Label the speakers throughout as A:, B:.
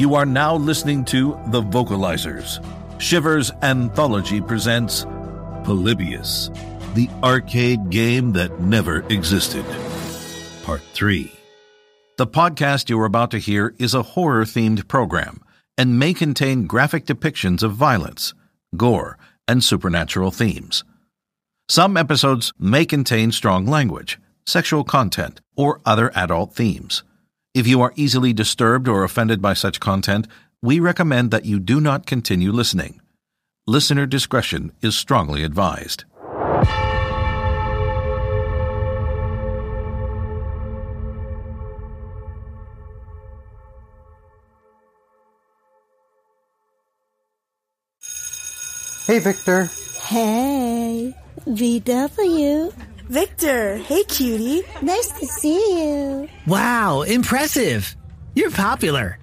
A: You are now listening to The Vocalizers. Shivers Anthology presents Polybius, the arcade game that never existed. Part 3. The podcast you are about to hear is a horror themed program and may contain graphic depictions of violence, gore, and supernatural themes. Some episodes may contain strong language, sexual content, or other adult themes. If you are easily disturbed or offended by such content, we recommend that you do not continue listening. Listener discretion is strongly advised.
B: Hey, Victor.
C: Hey, VW.
D: Victor, hey cutie.
C: Nice to see you.
E: Wow, impressive. You're popular.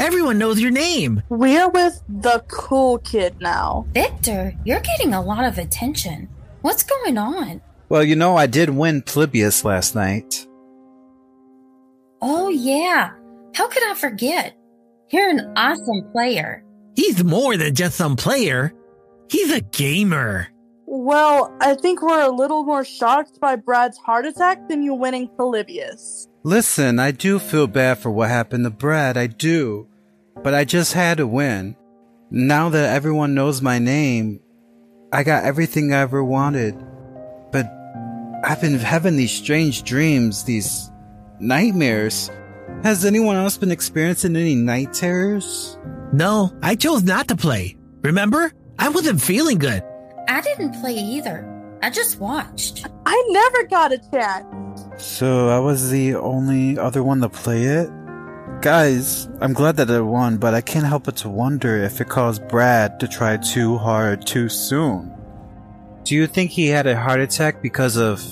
E: Everyone knows your name.
D: We're with the cool kid now.
F: Victor, you're getting a lot of attention. What's going on?
B: Well, you know, I did win Polybius last night.
F: Oh, yeah. How could I forget? You're an awesome player.
E: He's more than just some player. He's a gamer.
D: Well, I think we're a little more shocked by Brad's heart attack than you winning Polybius.
B: Listen, I do feel bad for what happened to Brad, I do. But I just had to win. Now that everyone knows my name, I got everything I ever wanted. But I've been having these strange dreams, these nightmares. Has anyone else been experiencing any night terrors?
E: No, I chose not to play. Remember? I wasn't feeling good.
F: I didn't play either. I just watched.
D: I never got a chance.
B: So I was the only other one to play it? Guys, I'm glad that I won, but I can't help but to wonder if it caused Brad to try too hard too soon. Do you think he had a heart attack because of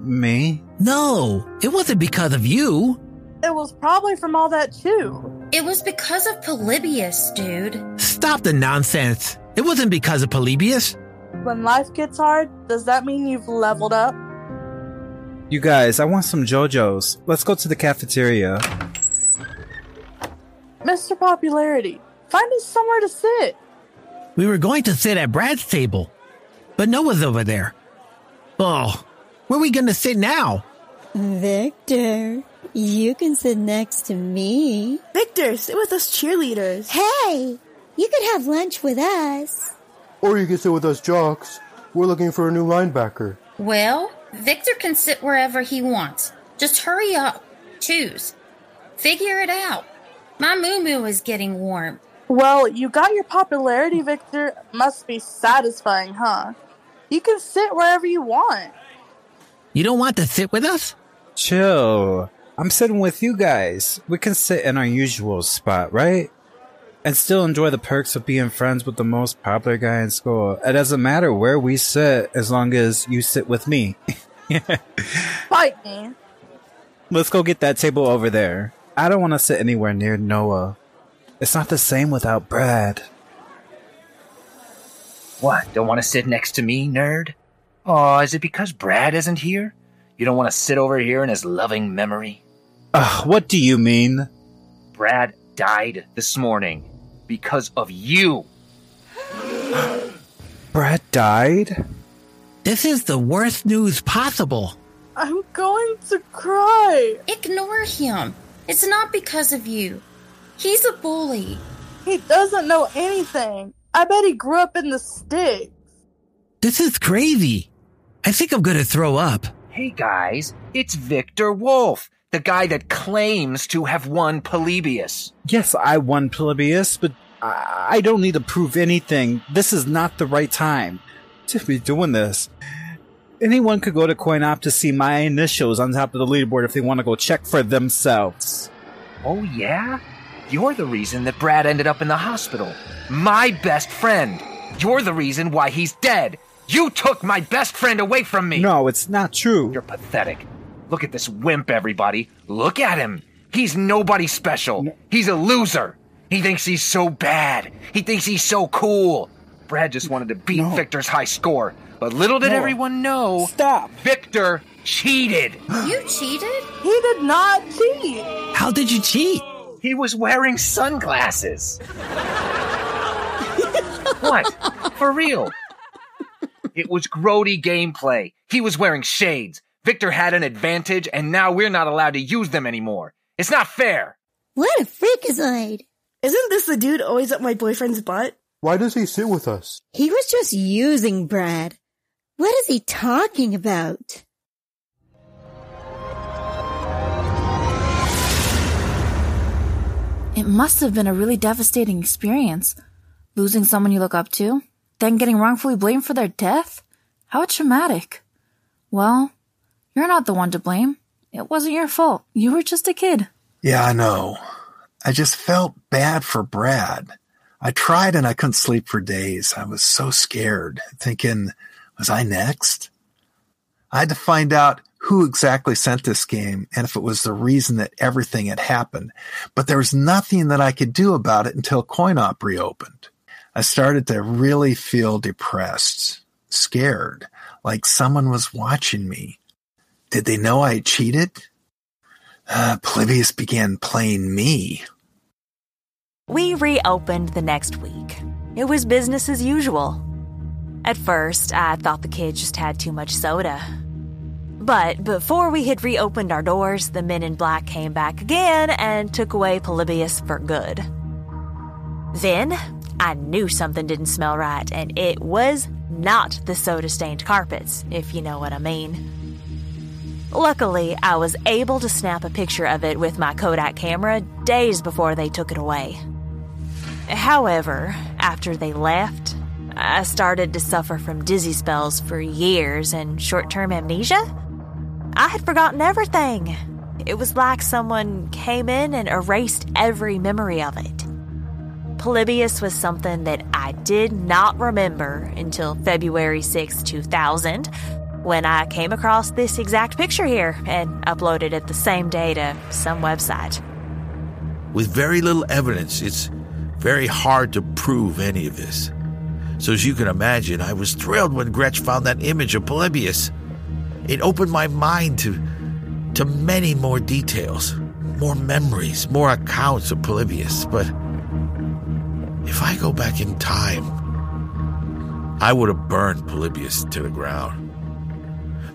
B: me?
E: No, it wasn't because of you.
D: It was probably from all that too.
F: It was because of Polybius, dude.
E: Stop the nonsense. It wasn't because of Polybius.
D: When life gets hard, does that mean you've leveled up?
B: You guys, I want some JoJo's. Let's go to the cafeteria.
D: Mr. Popularity, find us somewhere to sit.
E: We were going to sit at Brad's table, but Noah's over there. Oh, where are we going to sit now?
C: Victor, you can sit next to me.
D: Victor, sit with us cheerleaders.
C: Hey, you could have lunch with us.
G: Or you could sit with us jocks. We're looking for a new linebacker.
F: Well, Victor can sit wherever he wants. Just hurry up. Choose. Figure it out. My moo moo is getting warm.
D: Well, you got your popularity, Victor. Must be satisfying, huh? You can sit wherever you want.
E: You don't want to sit with us?
B: Chill. I'm sitting with you guys. We can sit in our usual spot, right? And still enjoy the perks of being friends with the most popular guy in school. It doesn't matter where we sit as long as you sit with me.
D: Fight me.
B: Let's go get that table over there. I don't want to sit anywhere near Noah. It's not the same without Brad.
H: What, don't want to sit next to me, nerd? Oh, is it because Brad isn't here? You don't want to sit over here in his loving memory?
B: Ugh, what do you mean?
H: Brad died this morning because of you.
B: Brad died?
E: This is the worst news possible.
D: I'm going to cry.
F: Ignore him. It's not because of you. He's a bully.
D: He doesn't know anything. I bet he grew up in the sticks.
E: This is crazy. I think I'm going to throw up.
H: Hey guys, it's Victor Wolf, the guy that claims to have won Polybius.
B: Yes, I won Polybius, but I, I don't need to prove anything. This is not the right time to be doing this. Anyone could go to CoinOp to see my initials on top of the leaderboard if they want to go check for themselves.
H: Oh, yeah? You're the reason that Brad ended up in the hospital. My best friend. You're the reason why he's dead. You took my best friend away from me.
B: No, it's not true.
H: You're pathetic. Look at this wimp, everybody. Look at him. He's nobody special. He's a loser. He thinks he's so bad. He thinks he's so cool. Brad just wanted to beat
B: No.
H: Victor's high score. But little did
B: No.
H: everyone know.
B: Stop.
H: Victor cheated.
F: You cheated?
D: He did not cheat.
E: How did you cheat?
H: He was wearing sunglasses. what? For real? It was grody gameplay. He was wearing shades. Victor had an advantage, and now we're not allowed to use them anymore. It's not fair.
C: What a freakazoid!
I: Isn't this the dude always up my boyfriend's butt?
G: Why does he sit with us?
C: He was just using Brad. What is he talking about?
J: It must have been a really devastating experience. Losing someone you look up to, then getting wrongfully blamed for their death? How traumatic. Well, you're not the one to blame. It wasn't your fault. You were just a kid.
K: Yeah, I know. I just felt bad for Brad. I tried and I couldn't sleep for days. I was so scared, thinking, was I next? I had to find out who exactly sent this game and if it was the reason that everything had happened. But there was nothing that I could do about it until CoinOp reopened. I started to really feel depressed, scared, like someone was watching me. Did they know I cheated? Uh, Polybius began playing me.
L: We reopened the next week. It was business as usual. At first, I thought the kids just had too much soda. But before we had reopened our doors, the men in black came back again and took away Polybius for good. Then, I knew something didn't smell right, and it was not the soda stained carpets, if you know what I mean. Luckily, I was able to snap a picture of it with my Kodak camera days before they took it away. However, after they left, I started to suffer from dizzy spells for years and short term amnesia. I had forgotten everything. It was like someone came in and erased every memory of it. Polybius was something that I did not remember until February 6, 2000, when I came across this exact picture here and uploaded it the same day to some website.
A: With very little evidence, it's very hard to prove any of this. So, as you can imagine, I was thrilled when Gretch found that image of Polybius. It opened my mind to, to many more details, more memories, more accounts of Polybius. But if I go back in time, I would have burned Polybius to the ground.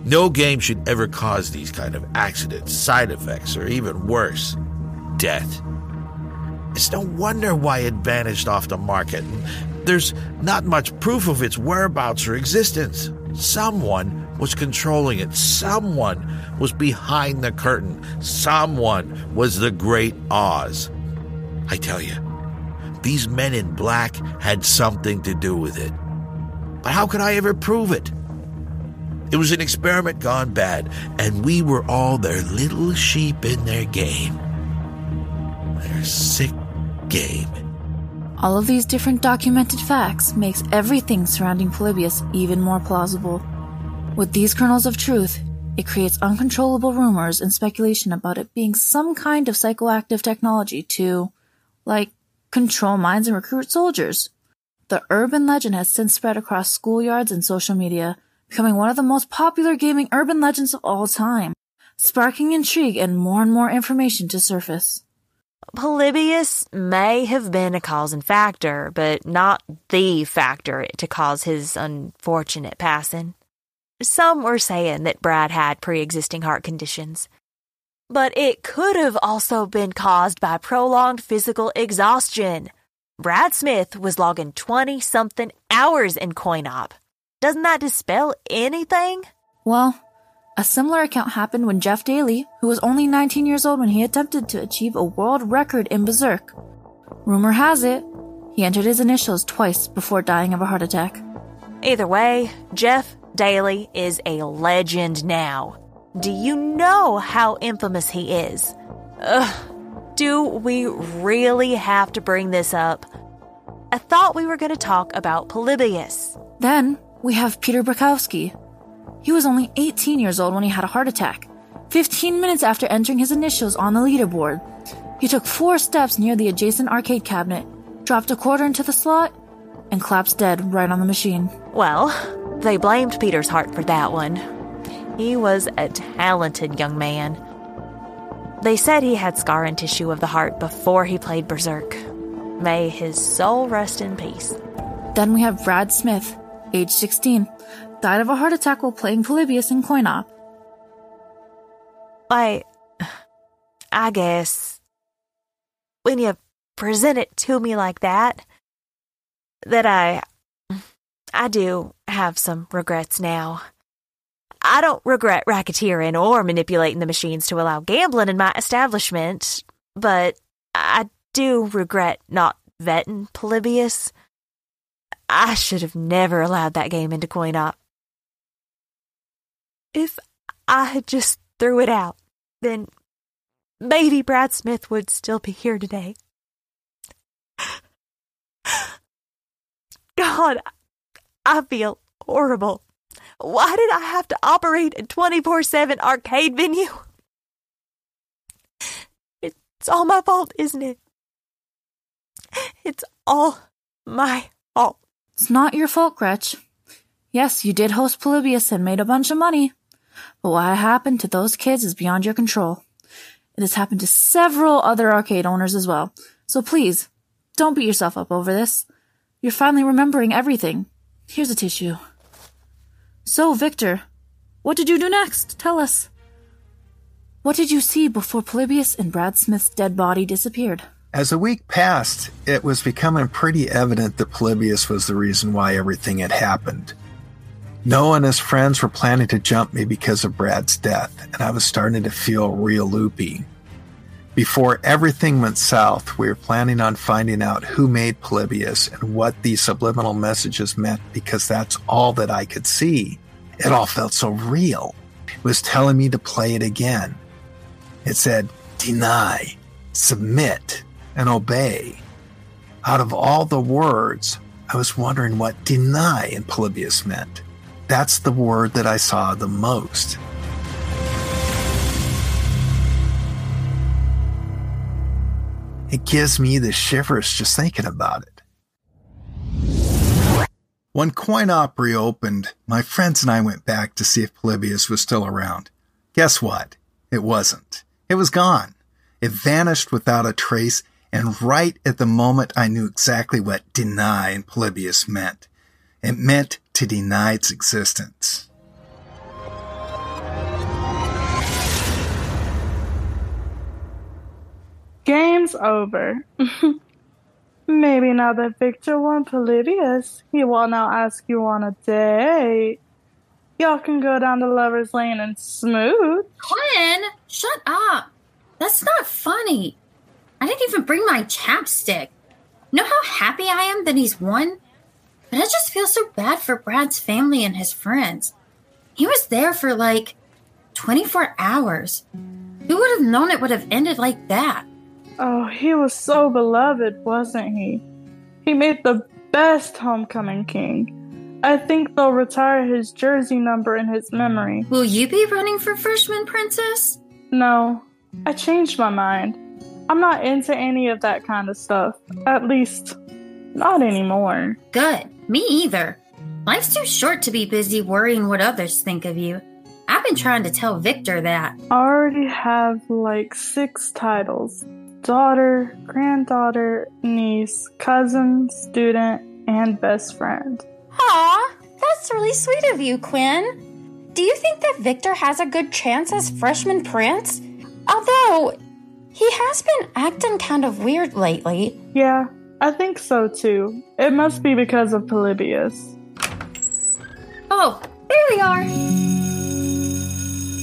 A: No game should ever cause these kind of accidents, side effects, or even worse, death. It's no wonder why it vanished off the market. There's not much proof of its whereabouts or existence. Someone was controlling it. Someone was behind the curtain. Someone was the great Oz. I tell you, these men in black had something to do with it. But how could I ever prove it? It was an experiment gone bad, and we were all their little sheep in their game. Their sick game.
J: All of these different documented facts makes everything surrounding Polybius even more plausible. With these kernels of truth, it creates uncontrollable rumors and speculation about it being some kind of psychoactive technology to, like, control minds and recruit soldiers. The urban legend has since spread across schoolyards and social media, becoming one of the most popular gaming urban legends of all time, sparking intrigue and more and more information to surface.
L: Polybius may have been a cause and factor, but not the factor to cause his unfortunate passing. Some were saying that Brad had pre existing heart conditions. But it could have also been caused by prolonged physical exhaustion. Brad Smith was logging 20 something hours in CoinOp. Doesn't that dispel anything?
J: Well, a similar account happened when Jeff Dailey, who was only 19 years old when he attempted to achieve a world record in Berserk. Rumor has it, he entered his initials twice before dying of a heart attack.
L: Either way, Jeff Dailey is a legend now. Do you know how infamous he is? Ugh, do we really have to bring this up? I thought we were going to talk about Polybius.
J: Then we have Peter Bukowski. He was only 18 years old when he had a heart attack. 15 minutes after entering his initials on the leaderboard, he took four steps near the adjacent arcade cabinet, dropped a quarter into the slot, and collapsed dead right on the machine.
L: Well, they blamed Peter's heart for that one. He was a talented young man. They said he had scar and tissue of the heart before he played Berserk. May his soul rest in peace.
J: Then we have Brad Smith, age 16, died of a heart attack while playing Polybius in coin op.
L: I. I guess. When you present it to me like that, that I. I do have some regrets now. I don't regret racketeering or manipulating the machines to allow gambling in my establishment, but I do regret not vetting Polybius. I should have never allowed that game into coin op. If I had just threw it out, then maybe Brad Smith would still be here today. God, I feel horrible. Why did I have to operate a 24 7 arcade venue? It's all my fault, isn't it? It's all my fault.
J: It's not your fault, Gretch. Yes, you did host Polybius and made a bunch of money. But what happened to those kids is beyond your control. It has happened to several other arcade owners as well. So please, don't beat yourself up over this. You're finally remembering everything. Here's a tissue. So, Victor, what did you do next? Tell us. What did you see before Polybius and Brad Smith's dead body disappeared?
K: As a week passed, it was becoming pretty evident that Polybius was the reason why everything had happened. Noah and his friends were planning to jump me because of Brad's death, and I was starting to feel real loopy. Before everything went south, we were planning on finding out who made Polybius and what these subliminal messages meant because that's all that I could see. It all felt so real. It was telling me to play it again. It said, deny, submit, and obey. Out of all the words, I was wondering what deny in Polybius meant. That's the word that I saw the most. It gives me the shivers just thinking about it. When Coin Op reopened, my friends and I went back to see if Polybius was still around. Guess what? It wasn't. It was gone. It vanished without a trace, and right at the moment I knew exactly what deny in Polybius meant. It meant to deny its existence.
D: Game's over. Maybe now that Victor won Polybius, he will now ask you on a date. Y'all can go down to Lover's Lane and smooth.
F: Quinn, shut up. That's not funny. I didn't even bring my chapstick. Know how happy I am that he's won? But I just feel so bad for Brad's family and his friends. He was there for like 24 hours. Who would have known it would have ended like that?
D: Oh, he was so beloved, wasn't he? He made the best homecoming king. I think they'll retire his jersey number in his memory.
F: Will you be running for freshman princess?
D: No, I changed my mind. I'm not into any of that kind of stuff. At least, not anymore.
F: Good. Me either. Life's too short to be busy worrying what others think of you. I've been trying to tell Victor that.
D: I already have like six titles daughter, granddaughter, niece, cousin, student, and best friend.
M: Aw, that's really sweet of you, Quinn. Do you think that Victor has a good chance as freshman prince? Although, he has been acting kind of weird lately.
D: Yeah, I think so too. It must be because of Polybius.
F: Oh, there they are.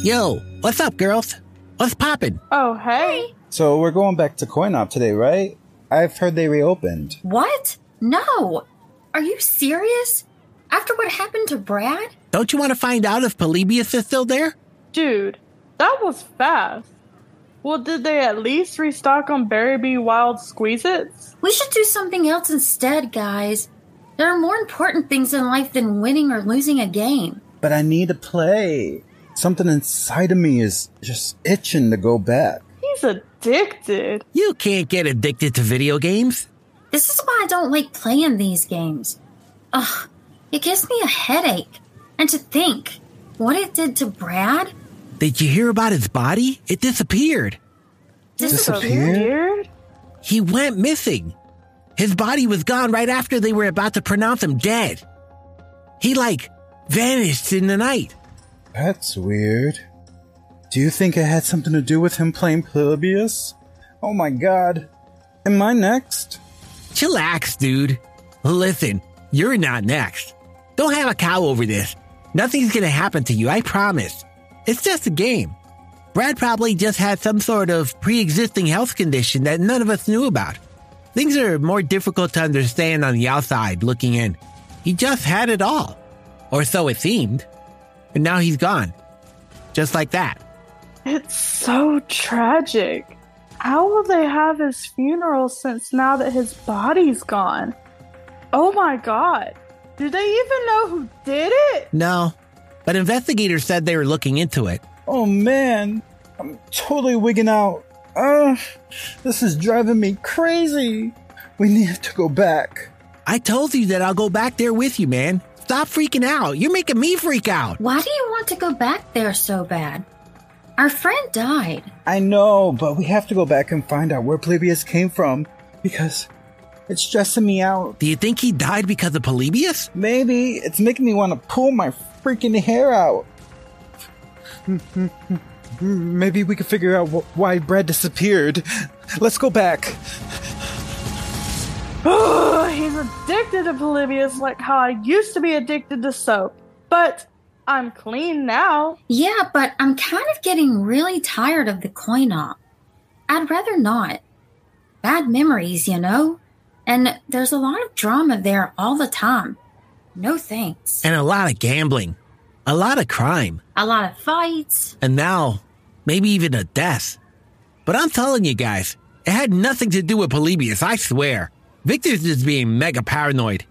E: Yo, what's up, girls? What's poppin'?
D: Oh, hey.
B: So we're going back to Coin Op today, right? I've heard they reopened.
F: What? No. Are you serious? After what happened to Brad?
E: Don't you want to find out if Polybius is still there?
D: Dude, that was fast. Well, did they at least restock on Berry B. Wild Squeeze-Its?
F: We should do something else instead, guys. There are more important things in life than winning or losing a game.
B: But I need to play. Something inside of me is just itching to go back.
D: He's addicted.
E: You can't get addicted to video games.
F: This is why I don't like playing these games. Ugh, it gives me a headache. And to think what it did to Brad.
E: Did you hear about his body? It disappeared. Disappeared? He went missing. His body was gone right after they were about to pronounce him dead. He, like, vanished in the night.
B: That's weird. Do you think it had something to do with him playing Polybius? Oh my god. Am I next?
E: Chillax, dude. Listen, you're not next. Don't have a cow over this. Nothing's gonna happen to you, I promise. It's just a game. Brad probably just had some sort of pre existing health condition that none of us knew about. Things are more difficult to understand on the outside looking in. He just had it all. Or so it seemed. And now he's gone. Just like that.
D: It's so tragic. How will they have his funeral since now that his body's gone? Oh my god. Do they even know who did it?
E: No. But investigators said they were looking into it.
B: Oh man, I'm totally wigging out. Ugh, this is driving me crazy. We need to go back.
E: I told you that I'll go back there with you, man. Stop freaking out. You're making me freak out.
F: Why do you want to go back there so bad? Our friend died.
B: I know, but we have to go back and find out where Polybius came from because it's stressing me out.
E: Do you think he died because of Polybius?
B: Maybe. It's making me want to pull my freaking hair out. Maybe we could figure out wh- why Brad disappeared. Let's go back.
D: Oh, he's addicted to Polybius like how I used to be addicted to soap. But I'm clean now.
F: Yeah, but I'm kind of getting really tired of the coin op. I'd rather not. Bad memories, you know? And there's a lot of drama there all the time. No thanks.
E: And a lot of gambling. A lot of crime.
F: A lot of fights.
E: And now, maybe even a death. But I'm telling you guys, it had nothing to do with Polybius, I swear. Victor's just being mega paranoid.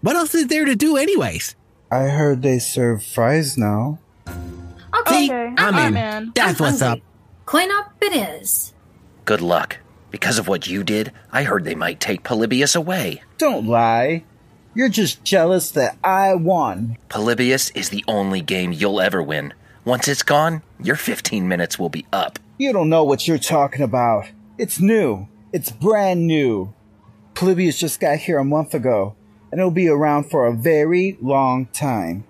E: What else is there to do, anyways?
B: I heard they serve fries now.
F: Okay,
E: See? I'm in. That's what's up.
F: Coin op it is.
H: Good luck. Because of what you did, I heard they might take Polybius away.
B: Don't lie. You're just jealous that I won.
H: Polybius is the only game you'll ever win. Once it's gone, your 15 minutes will be up.
B: You don't know what you're talking about. It's new. It's brand new. Polybius just got here a month ago, and it'll be around for a very long time.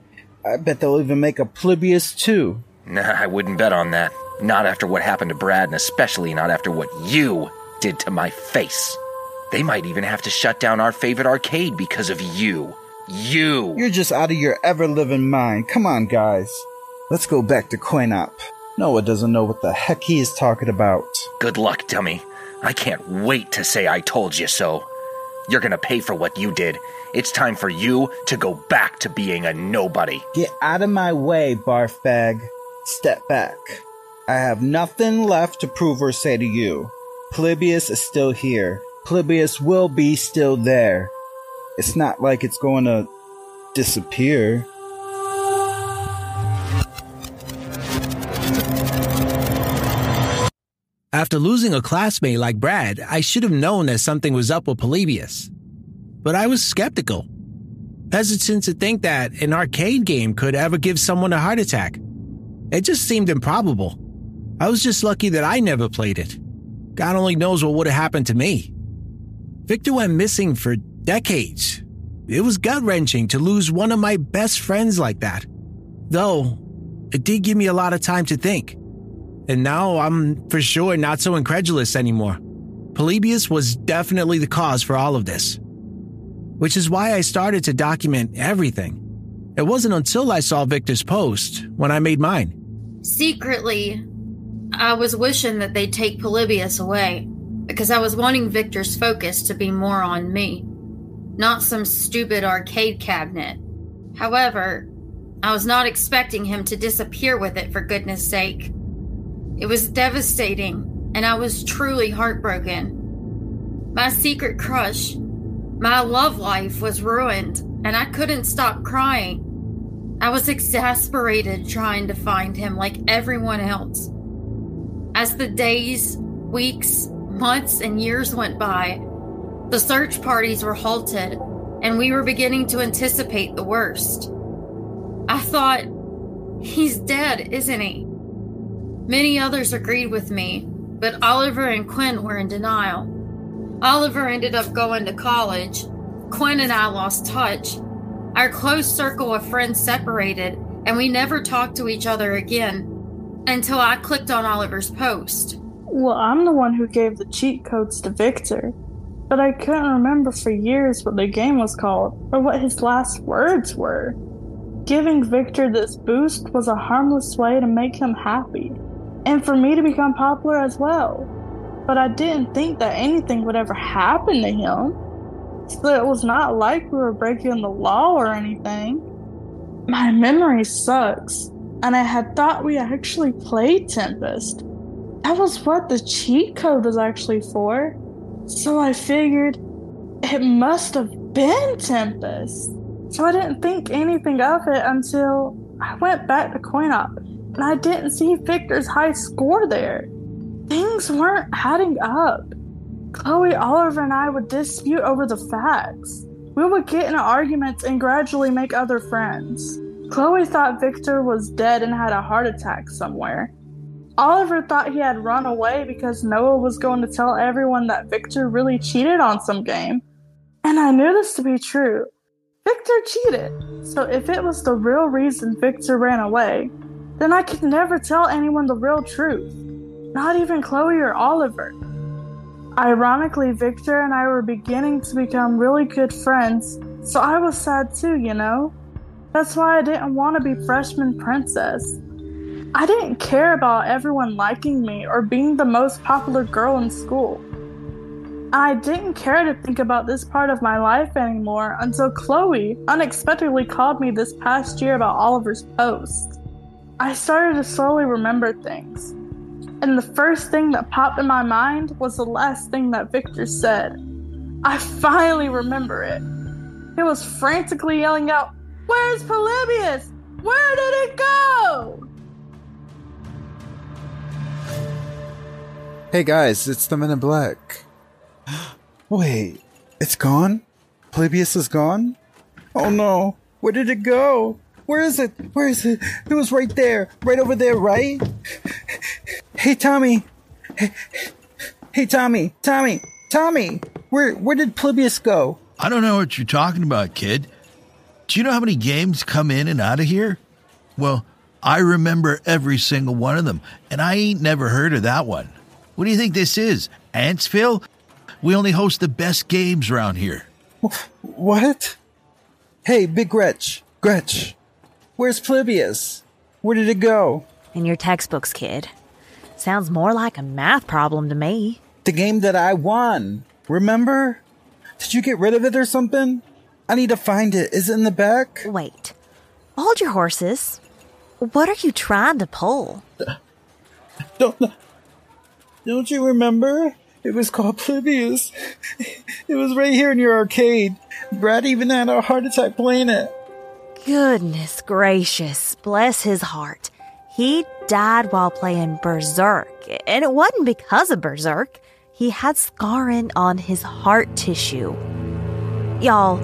B: I bet they'll even make a Polybius 2.
H: Nah, I wouldn't bet on that. Not after what happened to Brad, and especially not after what you did to my face. They might even have to shut down our favorite arcade because of you. You!
B: You're just out of your ever living mind. Come on, guys. Let's go back to CoinOp. Noah doesn't know what the heck he is talking about.
H: Good luck, dummy. I can't wait to say I told you so. You're gonna pay for what you did. It's time for you to go back to being a nobody.
B: Get out of my way, barfbag. Step back. I have nothing left to prove or say to you. Polybius is still here. Polybius will be still there. It's not like it's going to disappear.
E: After losing a classmate like Brad, I should have known that something was up with Polybius. But I was skeptical, hesitant to think that an arcade game could ever give someone a heart attack. It just seemed improbable. I was just lucky that I never played it. God only knows what would have happened to me. Victor went missing for decades. It was gut wrenching to lose one of my best friends like that. Though, it did give me a lot of time to think. And now I'm for sure not so incredulous anymore. Polybius was definitely the cause for all of this. Which is why I started to document everything. It wasn't until I saw Victor's post when I made mine.
F: Secretly, I was wishing that they'd take Polybius away because I was wanting Victor's focus to be more on me, not some stupid arcade cabinet. However, I was not expecting him to disappear with it for goodness sake. It was devastating, and I was truly heartbroken. My secret crush, my love life was ruined, and I couldn't stop crying. I was exasperated trying to find him like everyone else. As the days, weeks, months, and years went by, the search parties were halted, and we were beginning to anticipate the worst. I thought, he's dead, isn't he? Many others agreed with me, but Oliver and Quinn were in denial. Oliver ended up going to college. Quinn and I lost touch. Our close circle of friends separated, and we never talked to each other again until I clicked on Oliver's post.
D: Well, I'm the one who gave the cheat codes to Victor, but I couldn't remember for years what the game was called or what his last words were. Giving Victor this boost was a harmless way to make him happy, and for me to become popular as well. But I didn't think that anything would ever happen to him. So it was not like we were breaking the law or anything. My memory sucks, and I had thought we actually played Tempest. That was what the cheat code was actually for. So I figured it must have been Tempest. So I didn't think anything of it until I went back to CoinOp and I didn't see Victor's high score there. Things weren't adding up. Chloe, Oliver, and I would dispute over the facts. We would get in arguments and gradually make other friends. Chloe thought Victor was dead and had a heart attack somewhere. Oliver thought he had run away because Noah was going to tell everyone that Victor really cheated on some game. And I knew this to be true. Victor cheated. So if it was the real reason Victor ran away, then I could never tell anyone the real truth. Not even Chloe or Oliver. Ironically, Victor and I were beginning to become really good friends, so I was sad too, you know? That's why I didn't want to be freshman princess. I didn't care about everyone liking me or being the most popular girl in school. I didn't care to think about this part of my life anymore until Chloe unexpectedly called me this past year about Oliver's post. I started to slowly remember things, and the first thing that popped in my mind was the last thing that Victor said. I finally remember it. He was frantically yelling out, Where's Polybius? Where did it go?
B: Hey guys, it's the Men in Black. Wait, it's gone? Polybius is gone? Oh no, where did it go? Where is it? Where is it? It was right there, right over there, right? Hey Tommy! Hey, hey Tommy! Tommy! Tommy! Where where did Polybius go?
A: I don't know what you're talking about, kid. Do you know how many games come in and out of here? Well, I remember every single one of them, and I ain't never heard of that one. What do you think this is? Antsville? We only host the best games around here.
B: What? Hey, Big Gretch. Gretch. Where's Polybius? Where did it go?
L: In your textbooks, kid. Sounds more like a math problem to me.
B: The game that I won. Remember? Did you get rid of it or something? I need to find it. Is it in the back?
L: Wait. Hold your horses. What are you trying to pull?
B: Don't, don't you remember? It was called Polybius. It was right here in your arcade. Brad even had a heart attack playing it.
L: Goodness gracious. Bless his heart. He died while playing Berserk. And it wasn't because of Berserk. He had scarring on his heart tissue. Y'all,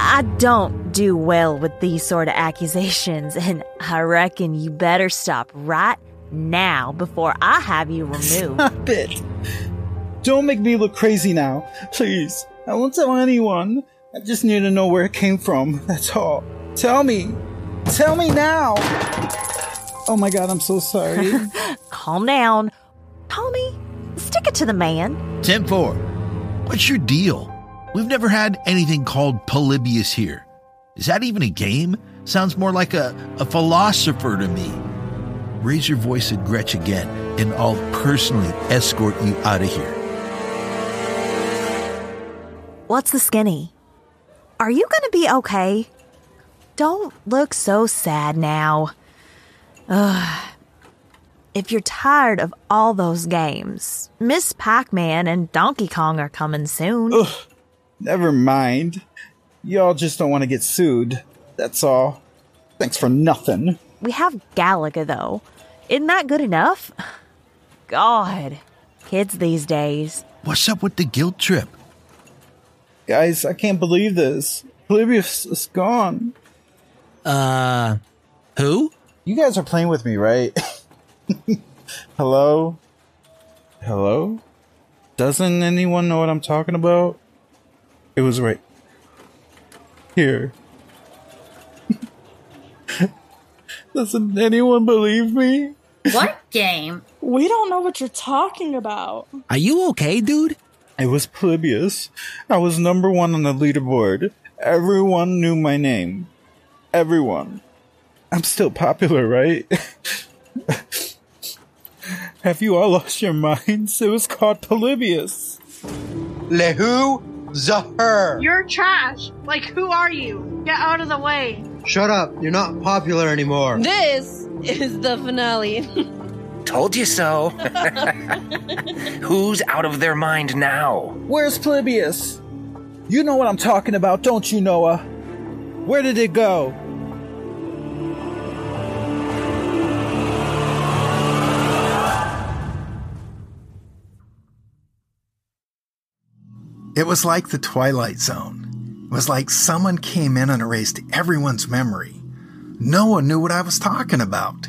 L: I don't do well with these sort of accusations, and I reckon you better stop right now before I have you removed.
B: Stop it. Don't make me look crazy now. Please. I won't tell anyone. I just need to know where it came from. That's all. Tell me. Tell me now. Oh my god, I'm so sorry.
L: Calm down. Tommy, stick it to the man.
A: 10 4. What's your deal? We've never had anything called Polybius here. Is that even a game? Sounds more like a, a philosopher to me. Raise your voice at Gretch again, and I'll personally escort you out of here.
L: What's the skinny? Are you gonna be okay? Don't look so sad now. Ugh. If you're tired of all those games, Miss Pac Man and Donkey Kong are coming soon.
B: Ugh. Never mind. Y'all just don't want to get sued. That's all. Thanks for nothing.
L: We have Galaga, though. Isn't that good enough? God, kids these days.
A: What's up with the guilt trip?
B: Guys, I can't believe this. Polybius is gone.
E: Uh, who?
B: You guys are playing with me, right? Hello? Hello? Doesn't anyone know what I'm talking about? It was right here. Doesn't anyone believe me?
F: What game?
D: We don't know what you're talking about.
E: Are you okay, dude?
B: It was Polybius. I was number one on the leaderboard. Everyone knew my name. Everyone. I'm still popular, right? Have you all lost your minds? It was called Polybius.
G: Le who? The.
N: You're trash. Like, who are you? Get out of the way.
G: Shut up. You're not popular anymore.
O: This is the finale.
H: Told you so. Who's out of their mind now?
B: Where's Polybius? You know what I'm talking about, don't you, Noah? Where did it go?
K: It was like the Twilight Zone. It was like someone came in and erased everyone's memory. No one knew what I was talking about.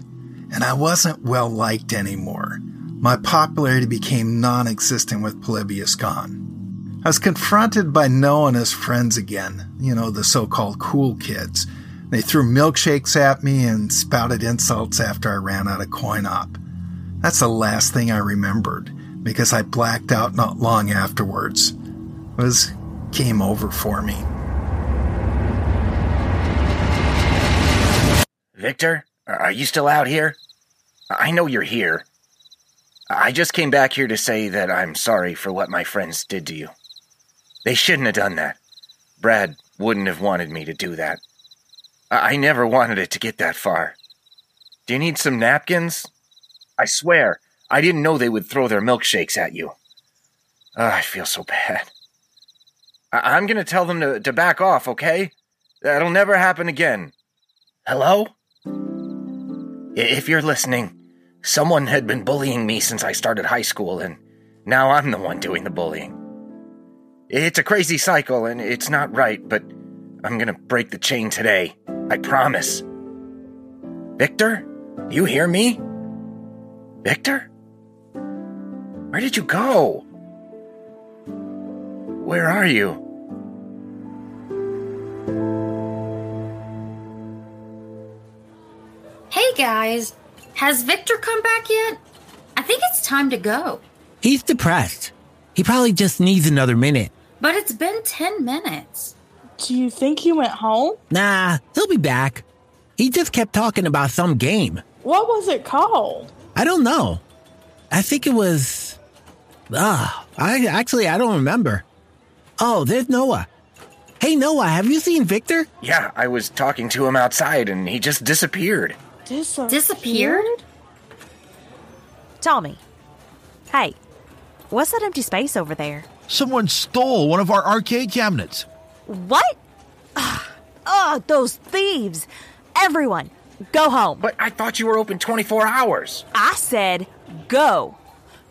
K: And I wasn't well liked anymore. My popularity became non existent with Polybius gone. I was confronted by Noah and his friends again, you know, the so called cool kids. They threw milkshakes at me and spouted insults after I ran out of coin op. That's the last thing I remembered because I blacked out not long afterwards. Was game over for me.
H: Victor, are you still out here? I know you're here. I just came back here to say that I'm sorry for what my friends did to you. They shouldn't have done that. Brad wouldn't have wanted me to do that. I never wanted it to get that far. Do you need some napkins? I swear, I didn't know they would throw their milkshakes at you. Oh, I feel so bad. I- am gonna tell them to, to back off, okay? That'll never happen again. Hello? If you're listening, someone had been bullying me since I started high school, and now I'm the one doing the bullying. It's a crazy cycle, and it's not right, but I'm gonna break the chain today. I promise. Victor? You hear me? Victor? Where did you go? Where are you?
F: Hey guys, has Victor come back yet? I think it's time to go.
E: He's depressed. He probably just needs another minute.
F: But it's been 10 minutes.
D: Do you think he went home?
E: Nah, he'll be back. He just kept talking about some game.
D: What was it called?
E: I don't know. I think it was. Ah, I actually I don't remember. Oh, there's Noah. Hey Noah, have you seen Victor?
H: Yeah, I was talking to him outside and he just disappeared.
D: Disappeared?
F: Disappeared?
L: Tommy. Hey, what's that empty space over there?
P: Someone stole one of our arcade cabinets.
L: What? Oh, those thieves. Everyone, go home.
H: But I thought you were open 24 hours.
L: I said go.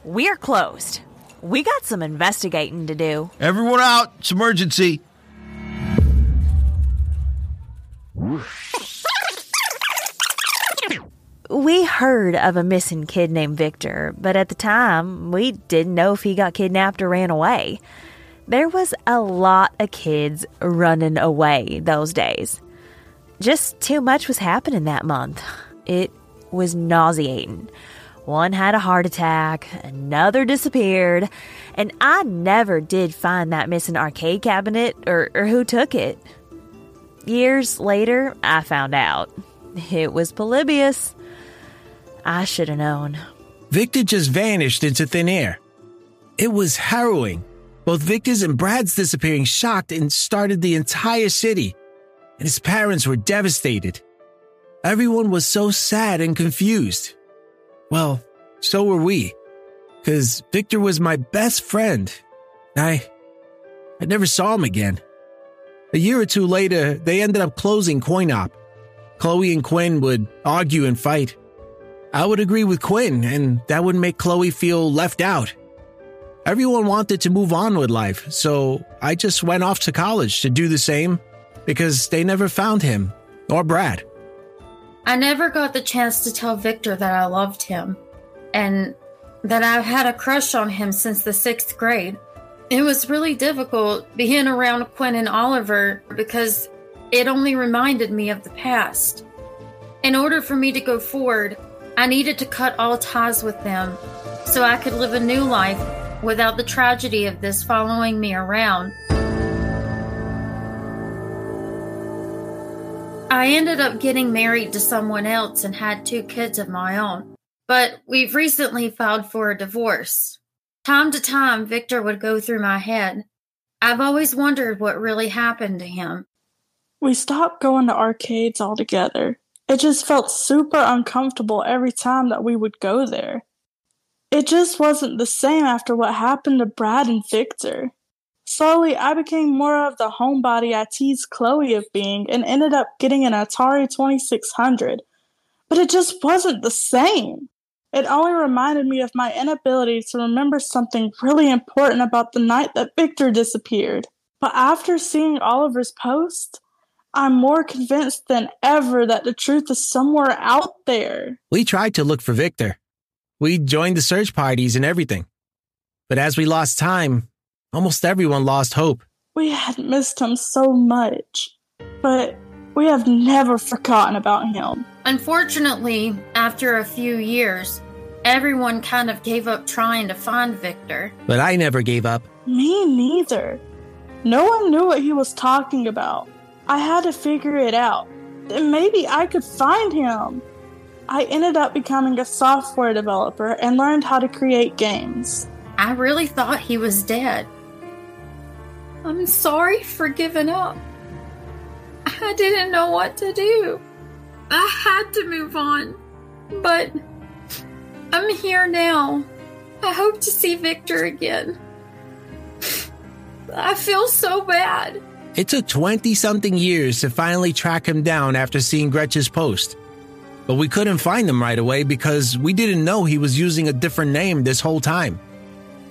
L: We're closed. We got some investigating to do.
P: Everyone out. It's emergency.
L: We heard of a missing kid named Victor, but at the time, we didn't know if he got kidnapped or ran away. There was a lot of kids running away those days. Just too much was happening that month. It was nauseating. One had a heart attack, another disappeared, and I never did find that missing arcade cabinet or, or who took it. Years later, I found out. It was Polybius. I should have known.
E: Victor just vanished into thin air. It was harrowing. Both Victor's and Brad's disappearing shocked and started the entire city, and his parents were devastated. Everyone was so sad and confused. Well, so were we, because Victor was my best friend. I, I never saw him again. A year or two later, they ended up closing CoinOp. Chloe and Quinn would argue and fight. I would agree with Quinn, and that would make Chloe feel left out. Everyone wanted to move on with life, so I just went off to college to do the same because they never found him or Brad.
F: I never got the chance to tell Victor that I loved him. And that I've had a crush on him since the sixth grade. It was really difficult being around Quinn and Oliver because it only reminded me of the past. In order for me to go forward, I needed to cut all ties with them so I could live a new life without the tragedy of this following me around. I ended up getting married to someone else and had two kids of my own. But we've recently filed for a divorce. Time to time, Victor would go through my head. I've always wondered what really happened to him.
D: We stopped going to arcades altogether. It just felt super uncomfortable every time that we would go there. It just wasn't the same after what happened to Brad and Victor. Slowly, I became more of the homebody I teased Chloe of being and ended up getting an Atari 2600. But it just wasn't the same. It only reminded me of my inability to remember something really important about the night that Victor disappeared. But after seeing Oliver's post, I'm more convinced than ever that the truth is somewhere out there.
E: We tried to look for Victor. We joined the search parties and everything. But as we lost time, almost everyone lost hope.
D: We had missed him so much, but we have never forgotten about him.
F: Unfortunately, after a few years, everyone kind of gave up trying to find Victor.
E: But I never gave up.
D: Me neither. No one knew what he was talking about. I had to figure it out. Then maybe I could find him. I ended up becoming a software developer and learned how to create games.
F: I really thought he was dead. I'm sorry for giving up. I didn't know what to do. I had to move on. But I'm here now. I hope to see Victor again. I feel so bad.
E: It took 20 something years to finally track him down after seeing Gretchen's post. But we couldn't find him right away because we didn't know he was using a different name this whole time.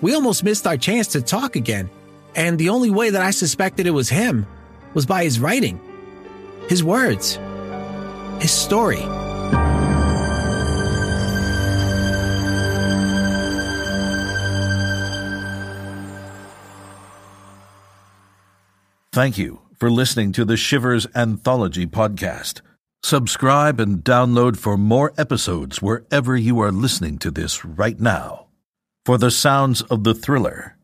E: We almost missed our chance to talk again, and the only way that I suspected it was him was by his writing, his words, his story.
A: Thank you for listening to the Shivers Anthology podcast. Subscribe and download for more episodes wherever you are listening to this right now. For the sounds of the thriller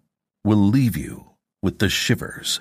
A: will leave you with the shivers.